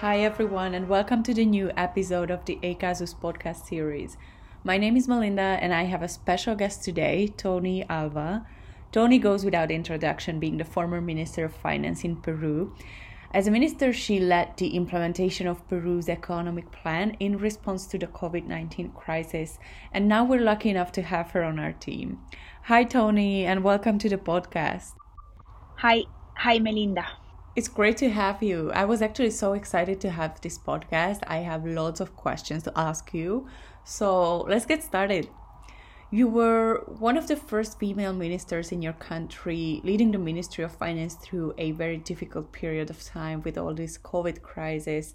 Hi, everyone, and welcome to the new episode of the Acasus podcast series. My name is Melinda, and I have a special guest today, Toni Alva. Toni goes without introduction, being the former Minister of Finance in Peru. As a minister, she led the implementation of Peru's economic plan in response to the COVID 19 crisis, and now we're lucky enough to have her on our team. Hi, Toni, and welcome to the podcast. Hi, hi, Melinda. It's great to have you. I was actually so excited to have this podcast. I have lots of questions to ask you. So let's get started. You were one of the first female ministers in your country, leading the Ministry of Finance through a very difficult period of time with all this COVID crisis.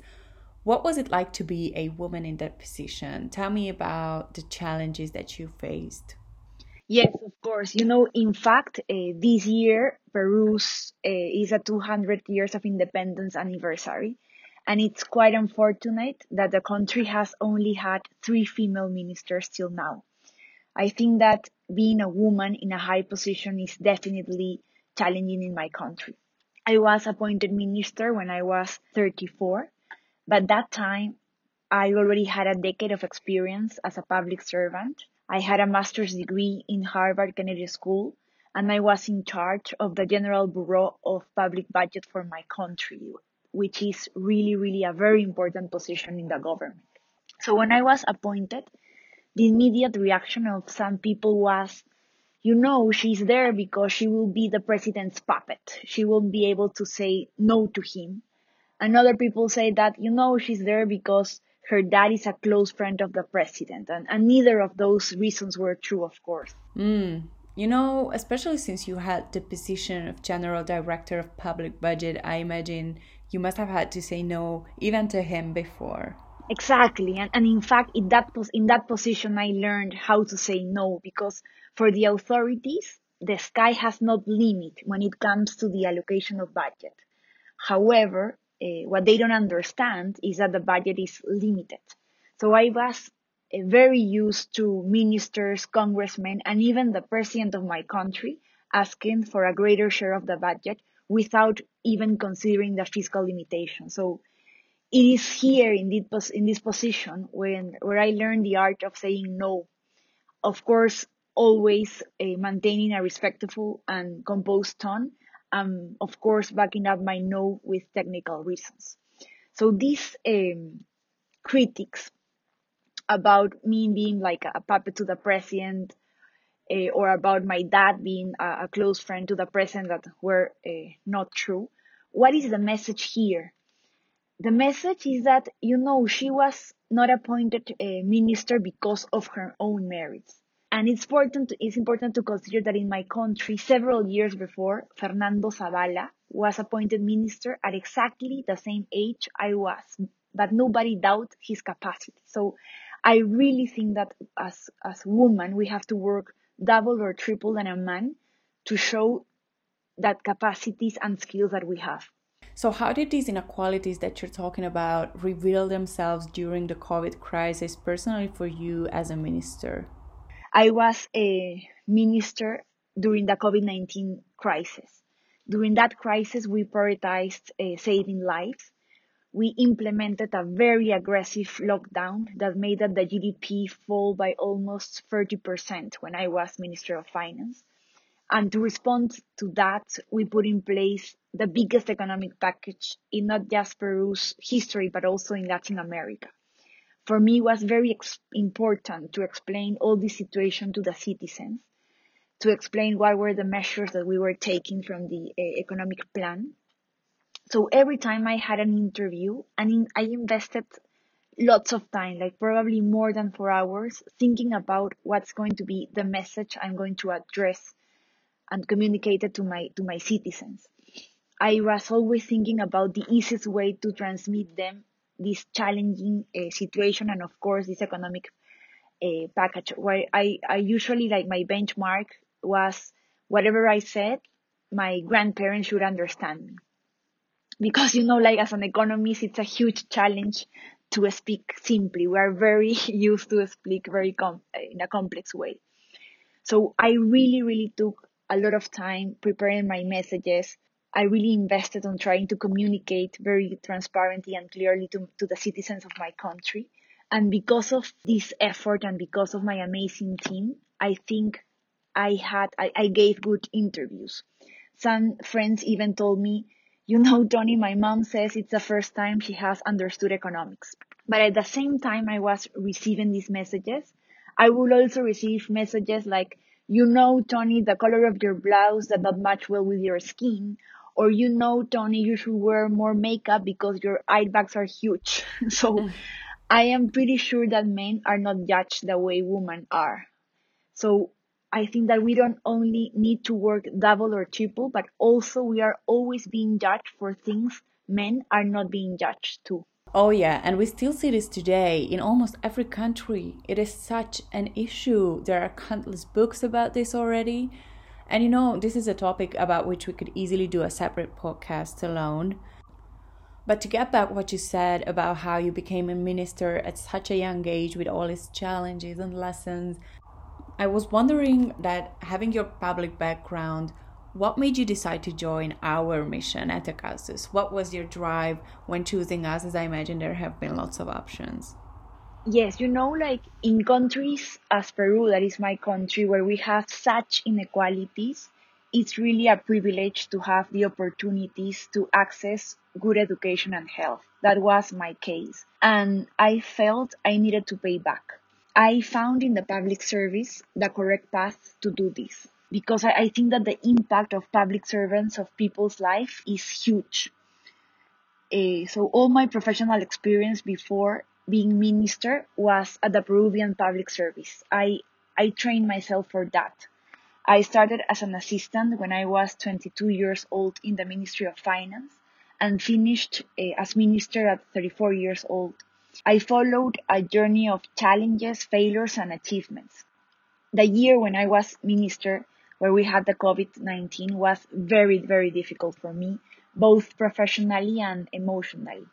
What was it like to be a woman in that position? Tell me about the challenges that you faced. Yes, of course. You know, in fact, uh, this year Peru's uh, is a 200 years of independence anniversary, and it's quite unfortunate that the country has only had three female ministers till now. I think that being a woman in a high position is definitely challenging in my country. I was appointed minister when I was 34, but that time I already had a decade of experience as a public servant I had a master's degree in Harvard Kennedy School, and I was in charge of the General Bureau of Public Budget for my country, which is really, really a very important position in the government. So when I was appointed, the immediate reaction of some people was, you know, she's there because she will be the president's puppet. She won't be able to say no to him. And other people say that, you know, she's there because her dad is a close friend of the president. And, and neither of those reasons were true, of course. Mm. You know, especially since you had the position of General Director of Public Budget, I imagine you must have had to say no even to him before. Exactly. And, and in fact, in that, pos- in that position, I learned how to say no because for the authorities, the sky has no limit when it comes to the allocation of budget. However, uh, what they don't understand is that the budget is limited. So I was uh, very used to ministers, congressmen, and even the president of my country asking for a greater share of the budget without even considering the fiscal limitation. So it is here in this, in this position when, where I learned the art of saying no. Of course, always uh, maintaining a respectful and composed tone um, of course, backing up my no with technical reasons. So these um, critics about me being like a puppet to the president uh, or about my dad being a, a, close friend to the president that were uh, not true. What is the message here? The message is that, you know, she was not appointed a minister because of her own merits. And it's important, to, it's important to consider that in my country, several years before, Fernando Zavala was appointed minister at exactly the same age I was, but nobody doubts his capacity. So I really think that as, as women, we have to work double or triple than a man to show that capacities and skills that we have. So, how did these inequalities that you're talking about reveal themselves during the COVID crisis personally for you as a minister? I was a minister during the COVID-19 crisis. During that crisis, we prioritized uh, saving lives. We implemented a very aggressive lockdown that made the GDP fall by almost 30% when I was Minister of Finance. And to respond to that, we put in place the biggest economic package in not just Peru's history, but also in Latin America for me was very important to explain all this situation to the citizens, to explain what were the measures that we were taking from the uh, economic plan. So every time I had an interview, and in, I invested lots of time, like probably more than four hours, thinking about what's going to be the message I'm going to address and communicate it to my to my citizens. I was always thinking about the easiest way to transmit them this challenging uh, situation and of course this economic uh, package where I, I usually like my benchmark was whatever I said, my grandparents should understand me. Because you know, like as an economist, it's a huge challenge to speak simply. We are very used to speak very com- in a complex way. So I really, really took a lot of time preparing my messages I really invested on trying to communicate very transparently and clearly to, to the citizens of my country. And because of this effort and because of my amazing team, I think I had, I, I gave good interviews. Some friends even told me, you know, Toni, my mom says it's the first time she has understood economics. But at the same time I was receiving these messages, I would also receive messages like, you know, Toni, the color of your blouse does not match well with your skin. Or you know, Toni, you should wear more makeup because your eye bags are huge. so mm. I am pretty sure that men are not judged the way women are. So I think that we don't only need to work double or triple, but also we are always being judged for things men are not being judged too. Oh, yeah, and we still see this today in almost every country. It is such an issue. There are countless books about this already. And you know, this is a topic about which we could easily do a separate podcast alone. But to get back what you said about how you became a minister at such a young age with all its challenges and lessons, I was wondering that having your public background, what made you decide to join our mission at Acasus? What was your drive when choosing us? As I imagine there have been lots of options. Yes, you know, like in countries as Peru, that is my country, where we have such inequalities, it's really a privilege to have the opportunities to access good education and health. That was my case. And I felt I needed to pay back. I found in the public service the correct path to do this because I, think that the impact of public servants of people's life is huge. Uh, so all my professional experience before being minister was at the Peruvian Public Service. I I trained myself for that. I started as an assistant when I was 22 years old in the Ministry of Finance and finished uh, as minister at 34 years old. I followed a journey of challenges, failures, and achievements. The year when I was minister where we had the COVID-19 was very, very difficult for me, both professionally and emotionally.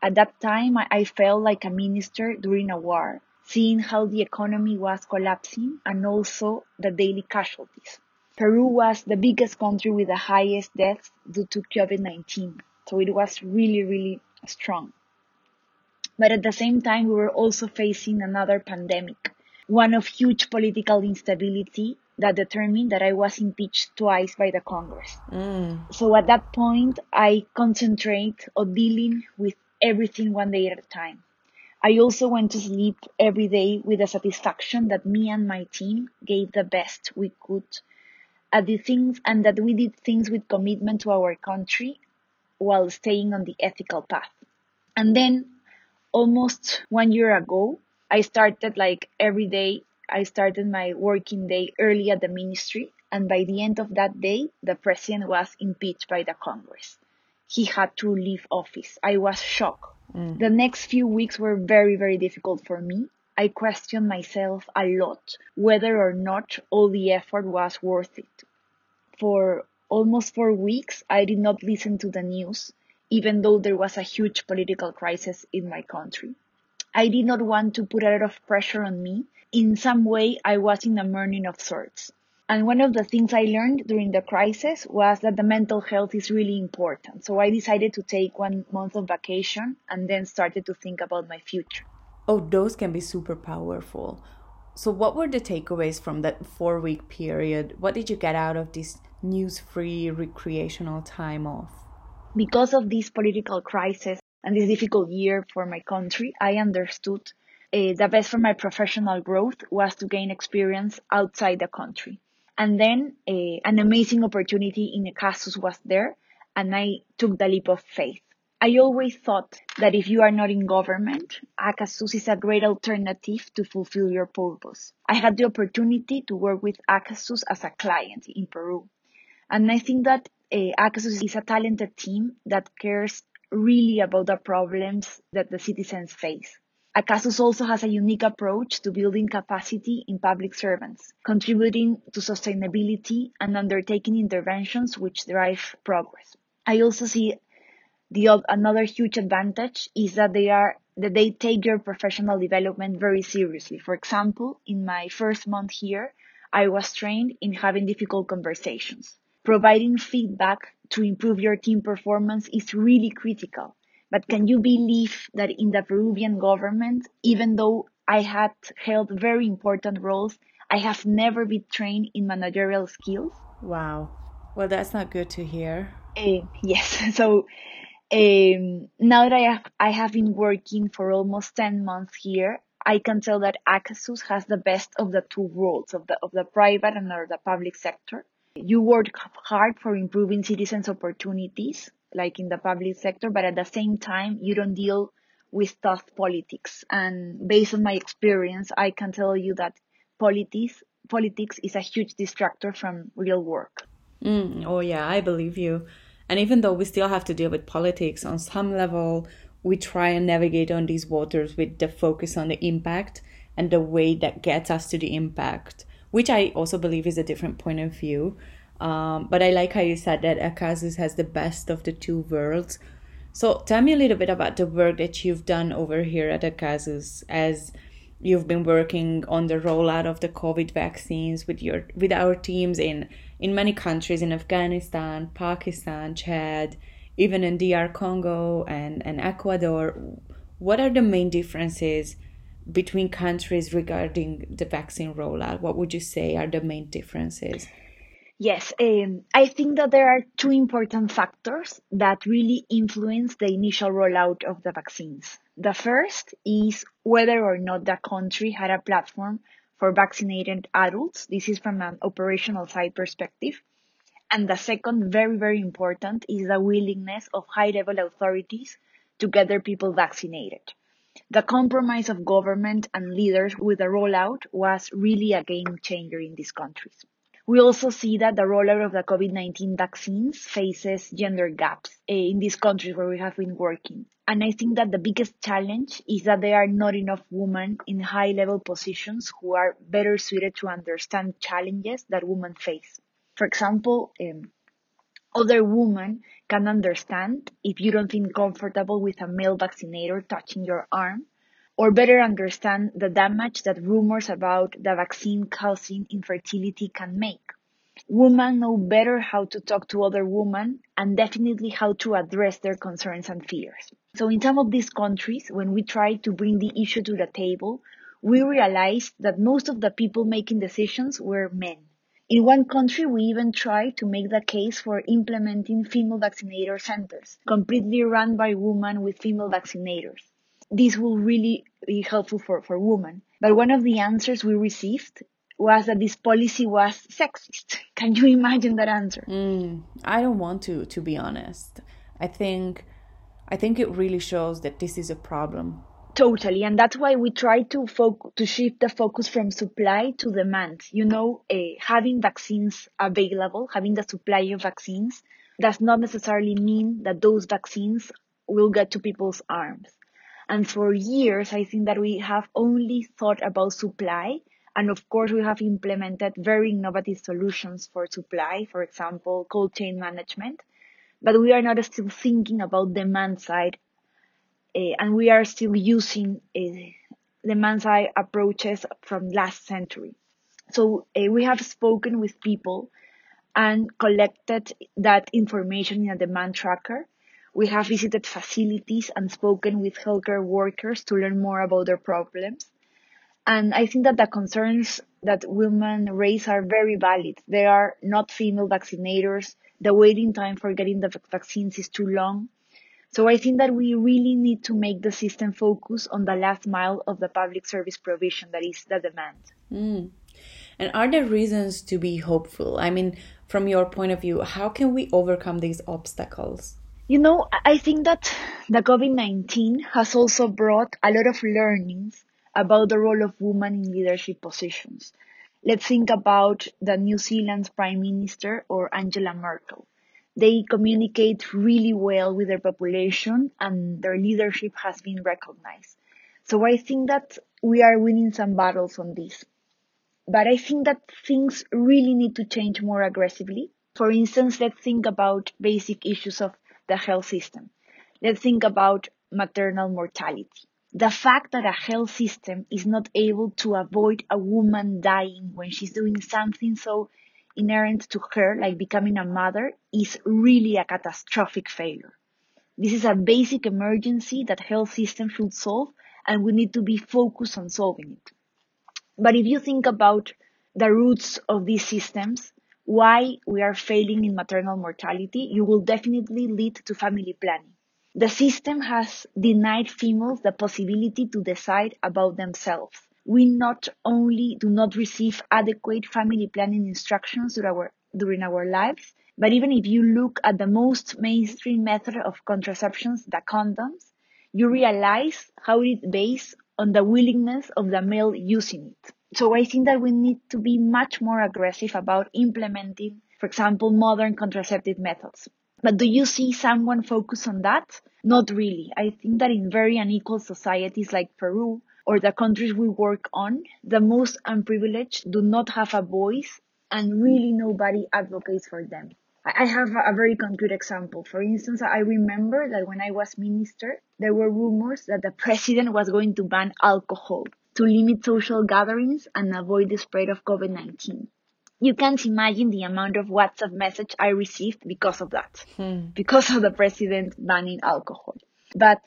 At that time, I felt like a minister during a war, seeing how the economy was collapsing and also the daily casualties. Peru was the biggest country with the highest deaths due to COVID-19. So it was really, really strong. But at the same time, we were also facing another pandemic, one of huge political instability that determined that I was impeached twice by the Congress. Mm. So at that point, I concentrate on dealing with everything one day at a time. I also went to sleep every day with the satisfaction that me and my team gave the best we could at the things and that we did things with commitment to our country while staying on the ethical path. And then almost one year ago, I started like every day I started my working day early at the ministry, and by the end of that day, the president was impeached by the Congress. He had to leave office. I was shocked. Mm. The next few weeks were very, very difficult for me. I questioned myself a lot whether or not all the effort was worth it. For almost four weeks, I did not listen to the news, even though there was a huge political crisis in my country. I did not want to put a lot of pressure on me in some way I was in a mourning of sorts. And one of the things I learned during the crisis was that the mental health is really important. So I decided to take one month of vacation and then started to think about my future. Oh, those can be super powerful. So, what were the takeaways from that four week period? What did you get out of this news free recreational time off? Because of this political crisis and this difficult year for my country, I understood uh, the best for my professional growth was to gain experience outside the country. And then uh, an amazing opportunity in Acasus was there, and I took the leap of faith. I always thought that if you are not in government, Acasus is a great alternative to fulfill your purpose. I had the opportunity to work with Acasus as a client in Peru. And I think that uh, Acasus is a talented team that cares really about the problems that the citizens face. Acasus also has a unique approach to building capacity in public servants, contributing to sustainability and undertaking interventions which drive progress. I also see the another huge advantage is that they are that they take your professional development very seriously. For example, in my first month here, I was trained in having difficult conversations, providing feedback to improve your team performance is really critical. But can you believe that in the Peruvian government, even though I had held very important roles, I have never been trained in managerial skills? Wow. Well, that's not good to hear. Uh, yes. So um, now that I have, I have been working for almost 10 months here, I can tell that Acasus has the best of the two worlds of the, of the private and the public sector. You work hard for improving citizens' opportunities, like in the public sector, but at the same time, you don't deal with tough politics. And based on my experience, I can tell you that politics, politics is a huge distractor from real work. Mm, oh yeah, I believe you. And even though we still have to deal with politics on some level, we try and navigate on these waters with the focus on the impact and the way that gets us to the impact, which I also believe is a different point of view. Um, but I like how you said that Acasus has the best of the two worlds. So tell me a little bit about the work that you've done over here at Acasus as you've been working on the rollout of the COVID vaccines with your with our teams in in many countries in Afghanistan, Pakistan, Chad, even in DR Congo and, and Ecuador. What are the main differences between countries regarding the vaccine rollout? What would you say are the main differences? Yes, um, I think that there are two important factors that really influence the initial rollout of the vaccines. The first is whether or not the country had a platform for vaccinated adults. This is from an operational side perspective. And the second, very, very important, is the willingness of high level authorities to get their people vaccinated. The compromise of government and leaders with the rollout was really a game changer in these countries. We also see that the rollout of the COVID-19 vaccines faces gender gaps eh, in these countries where we have been working. And I think that the biggest challenge is that there are not enough women in high level positions who are better suited to understand challenges that women face. For example, um, other women can understand if you don't feel comfortable with a male vaccinator touching your arm or better understand the damage that rumors about the vaccine causing infertility can make. Women know better how to talk to other women and definitely how to address their concerns and fears. So in some of these countries, when we try to bring the issue to the table, we realized that most of the people making decisions were men. In one country, we even tried to make the case for implementing female vaccinator centers, completely run by women with female vaccinators this will really be helpful for, for women. But one of the answers we received was that this policy was sexist. Can you imagine that answer? Mm, I don't want to, to be honest. I think, I think it really shows that this is a problem. Totally, and that's why we try to focus to shift the focus from supply to demand. You know, uh, having vaccines available, having the supply of vaccines, does not necessarily mean that those vaccines will get to people's arms. And for years, I think that we have only thought about supply. And of course, we have implemented very innovative solutions for supply, for example, cold chain management. But we are not still thinking about demand side. Uh, and we are still using uh, demand side approaches from last century. So uh, we have spoken with people and collected that information in a demand tracker we have visited facilities and spoken with healthcare workers to learn more about their problems. And I think that the concerns that women raise are very valid. They are not female vaccinators. The waiting time for getting the vaccines is too long. So I think that we really need to make the system focus on the last mile of the public service provision, that is the demand. Mm. And are there reasons to be hopeful? I mean, from your point of view, how can we overcome these obstacles? You know, I think that the COVID-19 has also brought a lot of learnings about the role of women in leadership positions. Let's think about the New Zealand's Prime Minister or Angela Merkel. They communicate really well with their population and their leadership has been recognized. So I think that we are winning some battles on this. But I think that things really need to change more aggressively. For instance, let's think about basic issues of the health system. Let's think about maternal mortality. The fact that a health system is not able to avoid a woman dying when she's doing something so inherent to her, like becoming a mother, is really a catastrophic failure. This is a basic emergency that health systems should solve and we need to be focused on solving it. But if you think about the roots of these systems, why we are failing in maternal mortality, you will definitely lead to family planning. The system has denied females the possibility to decide about themselves. We not only do not receive adequate family planning instructions during our, during our lives, but even if you look at the most mainstream method of contraceptions, the condoms, you realize how it is based on the willingness of the male using it. So I think that we need to be much more aggressive about implementing, for example, modern contraceptive methods. But do you see someone focus on that? Not really. I think that in very unequal societies like Peru or the countries we work on, the most unprivileged do not have a voice and really nobody advocates for them. I have a very concrete example. For instance, I remember that when I was minister, there were rumors that the president was going to ban alcohol to limit social gatherings and avoid the spread of COVID-19. You can't imagine the amount of WhatsApp message I received because of that, hmm. because of the president banning alcohol. But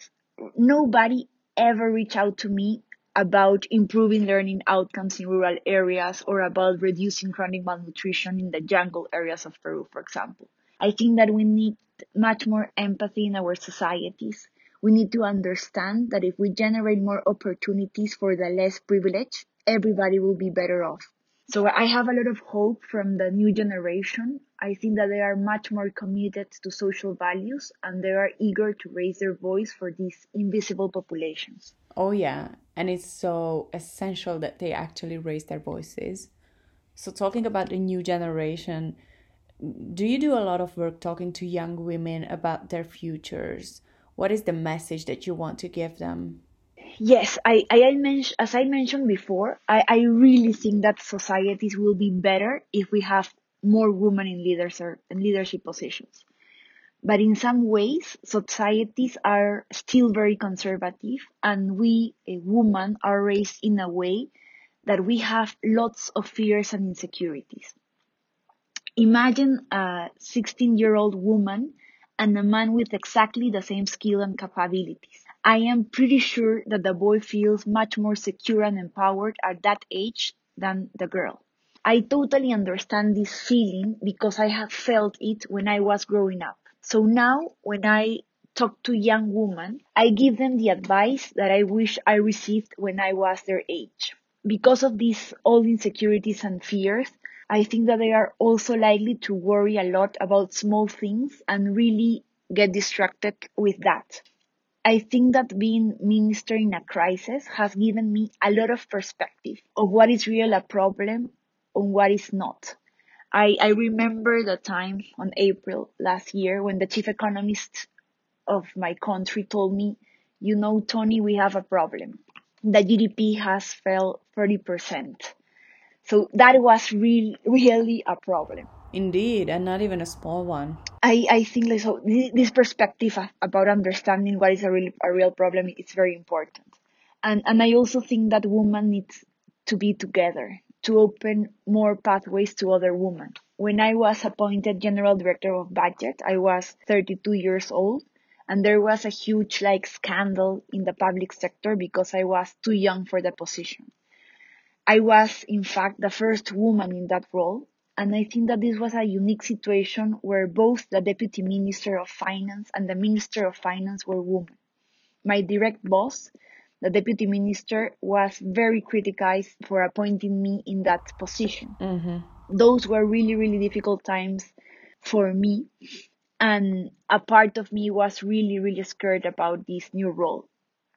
nobody ever reached out to me about improving learning outcomes in rural areas or about reducing chronic malnutrition in the jungle areas of Peru, for example. I think that we need much more empathy in our societies. We need to understand that if we generate more opportunities for the less privileged, everybody will be better off. So I have a lot of hope from the new generation. I think that they are much more committed to social values and they are eager to raise their voice for these invisible populations. Oh, yeah. And it's so essential that they actually raise their voices. So, talking about the new generation, do you do a lot of work talking to young women about their futures? What is the message that you want to give them? Yes, I, I, mentioned, as I mentioned before, I, I really think that societies will be better if we have more women in leaders or in leadership positions. But in some ways, societies are still very conservative and we, eh, a woman, are raised in a way that we have lots of fears and insecurities. Imagine a 16 year old woman and a man with exactly the same skill and capabilities. I am pretty sure that the boy feels much more secure and empowered at that age than the girl. I totally understand this feeling because I have felt it when I was growing up. So now when I talk to young women, I give them the advice that I wish I received when I was their age. Because of these old insecurities and fears, I think that they are also likely to worry a lot about small things and really get distracted with that. I think that being minister in a crisis has given me a lot of perspective of what is real a problem and what is not. I, I remember the time on April last year when the chief economist of my country told me, you know, Toni, we have a problem. The GDP has fell 30%. So that was really, really a problem. Indeed, and not even a small one. I, I think like, so this perspective about understanding what is a real, a real problem is very important. And, and I also think that women need to be together to open more pathways to other women. When I was appointed General Director of Budget, I was 32 years old and there was a huge like scandal in the public sector because I was too young for the position. I was in fact the first woman in that role and I think that this was a unique situation where both the Deputy Minister of Finance and the Minister of Finance were women. My direct boss the deputy minister was very criticized for appointing me in that position. Mm-hmm. Those were really, really difficult times for me. And a part of me was really, really scared about this new role.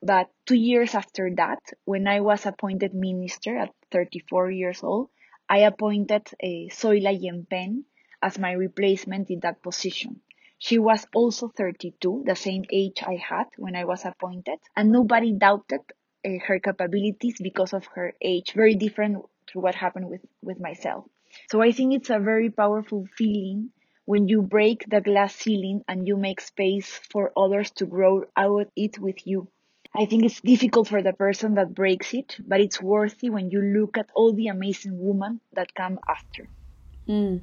But two years after that, when I was appointed minister at 34 years old, I appointed a Zoila Llempén as my replacement in that position. She was also 32, the same age I had when I was appointed, and nobody doubted uh, her capabilities because of her age, very different to what happened with, with myself. So I think it's a very powerful feeling when you break the glass ceiling and you make space for others to grow out it with you. I think it's difficult for the person that breaks it, but it's worthy when you look at all the amazing women that come after. Mm.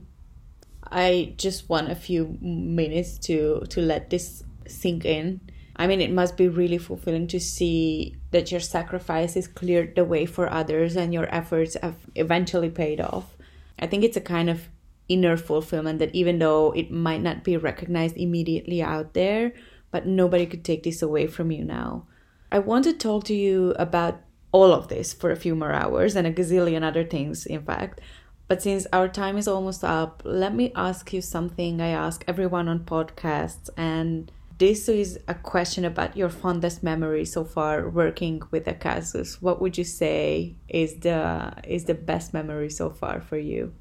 I just want a few minutes to to let this sink in. I mean, it must be really fulfilling to see that your sacrifices cleared the way for others and your efforts have eventually paid off. I think it's a kind of inner fulfillment that even though it might not be recognized immediately out there, but nobody could take this away from you now. I want to talk to you about all of this for a few more hours and a gazillion other things, in fact. But since our time is almost up, let me ask you something I ask everyone on podcasts. And this is a question about your fondest memory so far working with Acasus. What would you say is the is the best memory so far for you?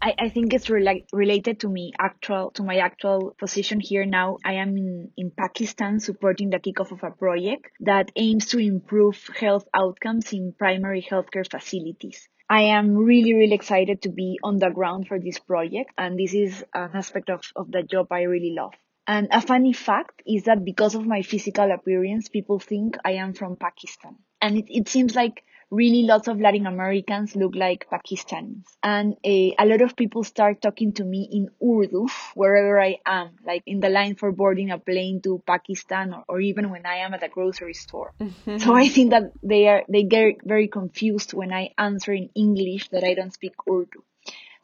I, I think it's rela- related to me actual to my actual position here now. I am in, in Pakistan supporting the kickoff of a project that aims to improve health outcomes in primary healthcare facilities. I am really, really excited to be on the ground for this project. And this is an aspect of, of the job I really love. And a funny fact is that because of my physical appearance, people think I am from Pakistan. And it, it seems like really lots of Latin Americans look like Pakistanis. And a, a lot of people start talking to me in Urdu wherever I am, like in the line for boarding a plane to Pakistan or, or even when I am at a grocery store. Mm-hmm. So I think that they are, they get very confused when I answer in English that I don't speak Urdu.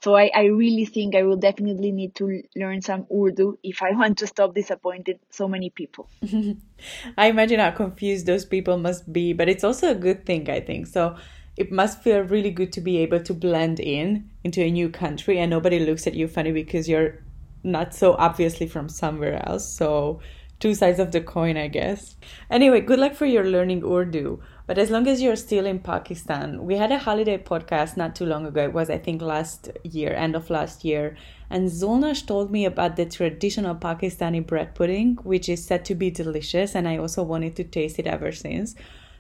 So I, I really think I will definitely need to learn some Urdu if I want to stop disappointing so many people. I imagine how confused those people must be, but it's also a good thing, I think. So it must feel really good to be able to blend in into a new country and nobody looks at you funny because you're not so obviously from somewhere else. So two sides of the coin, I guess. Anyway, good luck for your learning Urdu. But as long as you're still in Pakistan, we had a holiday podcast not too long ago. It was, I think, last year, end of last year. And Zulnash told me about the traditional Pakistani bread pudding, which is said to be delicious. And I also wanted to taste it ever since.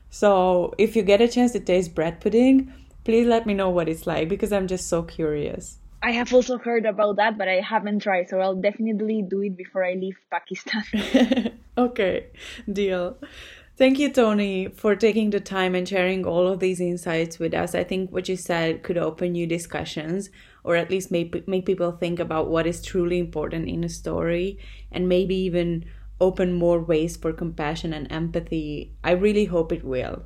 So if you get a chance to taste bread pudding, please let me know what it's like because I'm just so curious. I have also heard about that, but I haven't tried, so I'll definitely do it before I leave Pakistan. okay, deal. Thank you, Toni, for taking the time and sharing all of these insights with us. I think what you said could open new discussions or at least make, make people think about what is truly important in a story and maybe even open more ways for compassion and empathy. I really hope it will.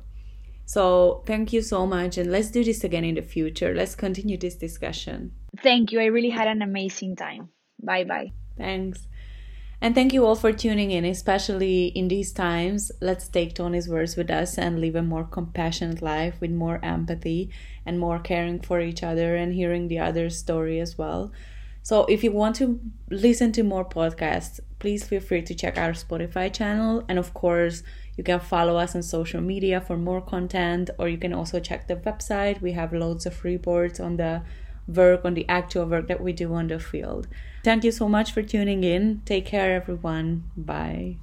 So, thank you so much, and let's do this again in the future. Let's continue this discussion. Thank you. I really had an amazing time. Bye bye. Thanks. And thank you all for tuning in, especially in these times. Let's take Toni's words with us and live a more compassionate life with more empathy and more caring for each other and hearing the other's story as well. So, if you want to listen to more podcasts, please feel free to check our Spotify channel. And of course, you can follow us on social media for more content, or you can also check the website. We have loads of reports on the work, on the actual work that we do on the field. Thank you so much for tuning in. Take care, everyone. Bye.